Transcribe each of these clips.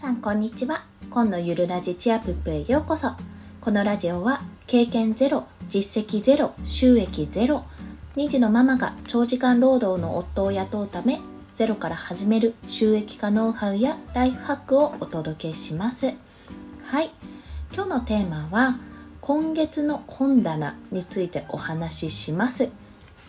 さんこんにちは。今のゆるラジチアプップへようこそ。このラジオは経験ゼロ実績ゼロ収益ゼロ2児のママが長時間労働の夫を雇うためゼロから始める収益化ノウハウやライフハックをお届けします。はい。今日のテーマは今月の本棚についてお話しします。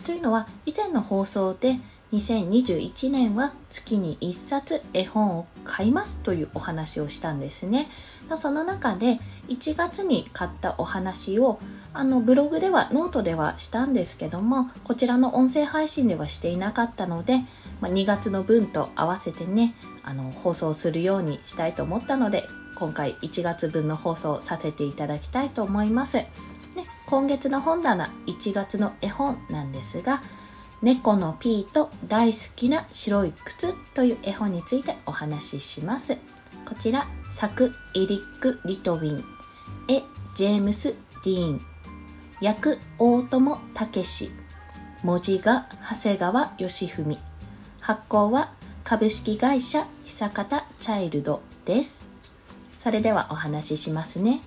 というのは以前の放送で2021年は月に1冊絵本を買いますというお話をしたんですねその中で1月に買ったお話をあのブログではノートではしたんですけどもこちらの音声配信ではしていなかったので、まあ、2月の分と合わせてねあの放送するようにしたいと思ったので今回1月分の放送させていただきたいと思います。ね、今月の本棚1月の絵本なんですが猫のピーと大好きな白い靴という絵本についてお話しします。こちら、作エリック・リトウィン、絵ジェームス・ディーン、役大友武史、文字が長谷川義文、発行は株式会社久方チャイルドです。それではお話ししますね。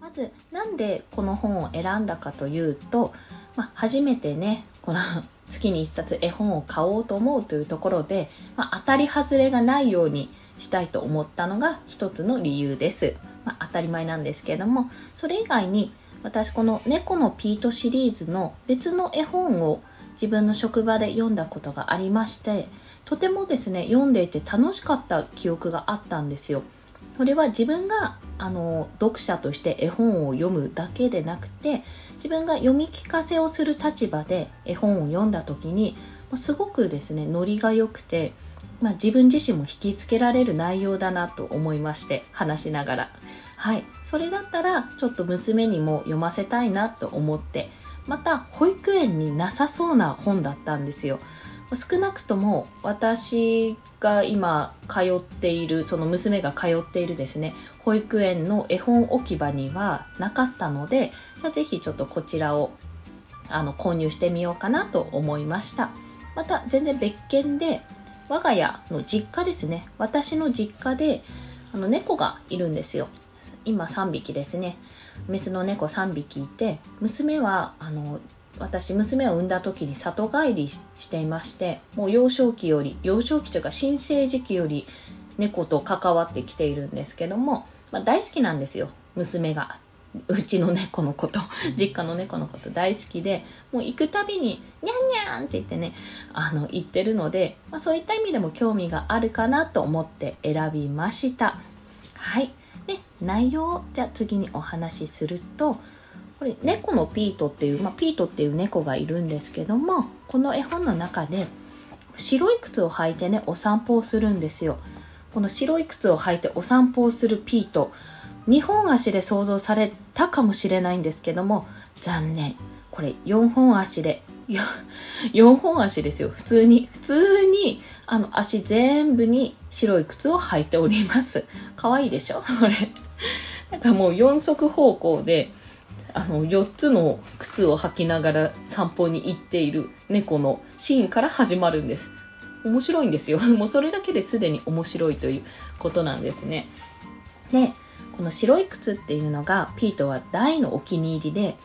まず、なんでこの本を選んだかというと、まあ、初めてね、この月に1冊絵本を買おうと思うというところで、まあ、当たり外れがないようにしたいと思ったのが一つの理由です。まあ、当たり前なんですけれども、それ以外に私この猫のピートシリーズの別の絵本を自分の職場で読んだことがありまして、とてもですね、読んでいて楽しかった記憶があったんですよ。それは自分があの読者として絵本を読むだけでなくて自分が読み聞かせをする立場で絵本を読んだ時にすごくですねノリが良くて、まあ、自分自身も引きつけられる内容だなと思いまして話しながら。はい。それだったらちょっと娘にも読ませたいなと思ってまた保育園になさそうな本だったんですよ。少なくとも私が今通っているその娘が通っているですね保育園の絵本置き場にはなかったのでじゃあぜひちょっとこちらをあの購入してみようかなと思いました。また全然別件で我が家の実家ですね。私の実家であの猫がいるんですよ。今3匹ですね。メスの猫3匹いて娘はあの私娘を産んだ時に里帰りしていましてもう幼少期より幼少期というか新生児期より猫と関わってきているんですけども、まあ、大好きなんですよ娘が。うちの猫のこと実家の猫のこと大好きでもう行くたびに「にゃんにゃん」って言ってねあの言ってるので、まあ、そういった意味でも興味があるかなと思って選びました。はい。で内容をじゃあ次にお話しするとこれ猫のピートっていう、まあ、ピートっていう猫がいるんですけどもこの絵本の中で白い靴を履いてねお散歩をするんですよ。この白い靴を履いてお散歩をするピート。2本足で想像されたかもしれないんですけども残念。これ4本足で 4本足ですよ。普通に普通にあの足全部に白い靴を履いております。可愛いでしょ？これ。なんかもう4足歩行であの4つの靴を履きながら散歩に行っている猫のシーンから始まるんです。面白いんですよ。もうそれだけですでに面白いということなんですね。でこの白い靴っていうのがピートは大のお気に入りで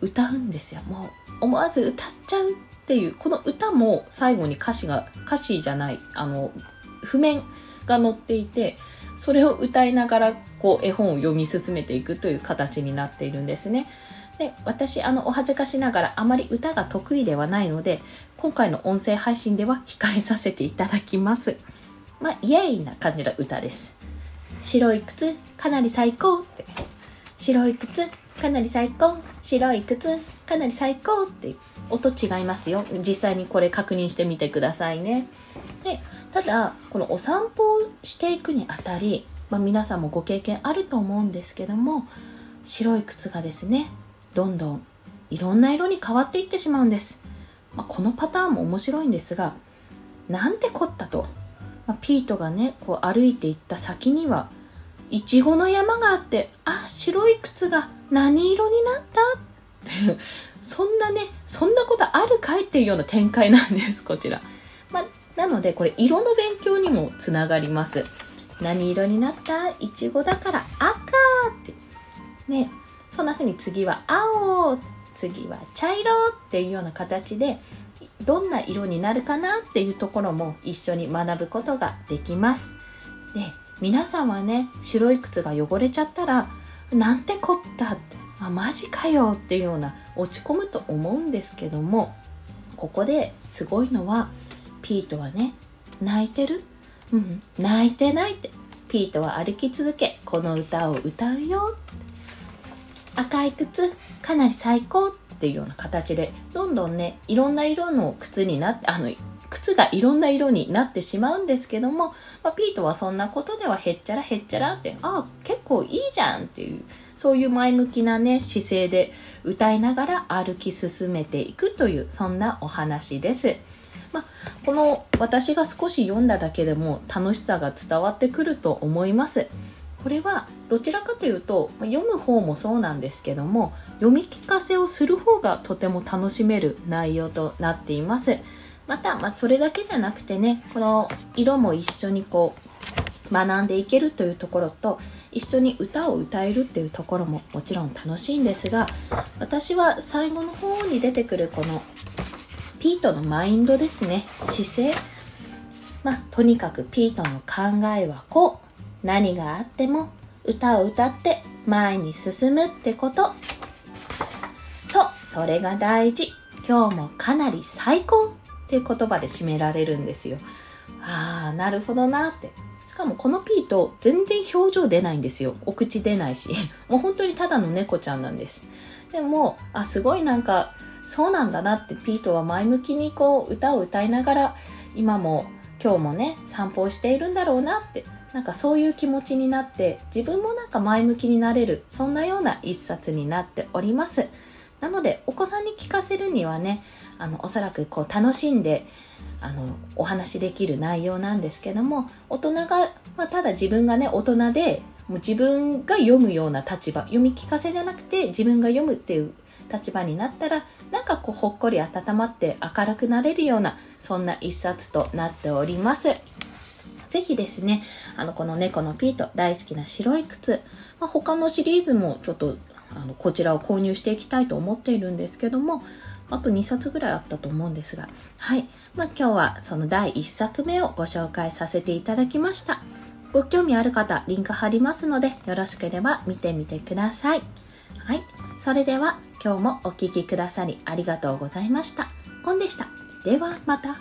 歌うんですよ。もう思わず歌っちゃうっていうこの歌も最後に歌詞が歌詞じゃないあの譜面が載っていてそれを歌いながらこう絵本を読み進めていくという形になっているんですね。で私あのお恥ずかしながらあまり歌が得意ではないので今回の音声配信では控えさせていただきます。まあイエイな感じの歌です。白い靴かなり最高って白い靴かなり最高白い靴かなり最高って音違いますよ実際にこれ確認してみてくださいねただこのお散歩をしていくにあたり、まあ、皆さんもご経験あると思うんですけども白い靴がですねどんどんいろんな色に変わっていってしまうんです、まあ、このパターンも面白いんですがなんてこったと、まあ、ピートがねこう歩いていった先にはいちごの山があってあ白い靴が何色になった？ってそんなねそんなことあるかいっていうような展開なんですこちら、なのでこれ色の勉強にもつながります。何色になった？いちごだから赤って。ね。そんな風に次は青次は茶色っていうような形でどんな色になるかなっていうところも一緒に学ぶことができます。で皆さんはね白い靴が汚れちゃったらなんてこったって。あマジかよっていうような落ち込むと思うんですけどもここですごいのはピートはね泣いてる？うん。泣いてないって。ピートは歩き続け。この歌を歌うよ。赤い靴。かなり最高っていうような形で。どんどんねいろんな色の靴になってあの靴がいろんな色になってしまうんですけども、まあ、ピートはそんなことではへっちゃらへっちゃらってああ結構いいじゃんっていうそういう前向きなね姿勢で歌いながら歩き進めていくというそんなお話です。まあ、この私が少し読んだだけでも楽しさが伝わってくると思います。これはどちらかというと読む方もそうなんですけども読み聞かせをする方がとても楽しめる内容となっていますまた、まあ、それだけじゃなくてねこの色も一緒にこう学んでいけるというところと一緒に歌を歌えるっていうところももちろん楽しいんですが私は最後の方に出てくるこのピートのマインドですね。姿勢。まあとにかくピートの考えはこう。何があっても歌を歌って前に進むってこと。そうそれが大事。今日もかなり最高っていう言葉で締められるんですよ。ああなるほどなって。しかもこのピート全然表情出ないんですよ。お口出ないし。もう本当にただの猫ちゃんなんです。でもあすごいなんかそうなんだなってピートは前向きにこう歌を歌いながら今も今日もね散歩をしているんだろうなってなんかそういう気持ちになって自分もなんか前向きになれるそんなような一冊になっております。なのでお子さんに聞かせるにはねあのおそらくこう楽しんであのお話しできる内容なんですけども大人が、まあ、ただ自分がね大人でもう自分が読むような立場読み聞かせじゃなくて自分が読むっていう立場になったらなんかこうほっこり温まって明るくなれるようなそんな一冊となっております。ぜひですね、あの、この猫のピート、大好きな白い靴、まあ、他のシリーズもちょっと、あの、こちらを購入していきたいと思っているんですけども、あと2冊ぐらいあったと思うんですが、はい。まあ、今日はその第1作目をご紹介させていただきました。ご興味ある方、リンク貼りますので、よろしければ見てみてください。はい。それでは、今日もお聴きくださりありがとうございました。コンでした。ではまた。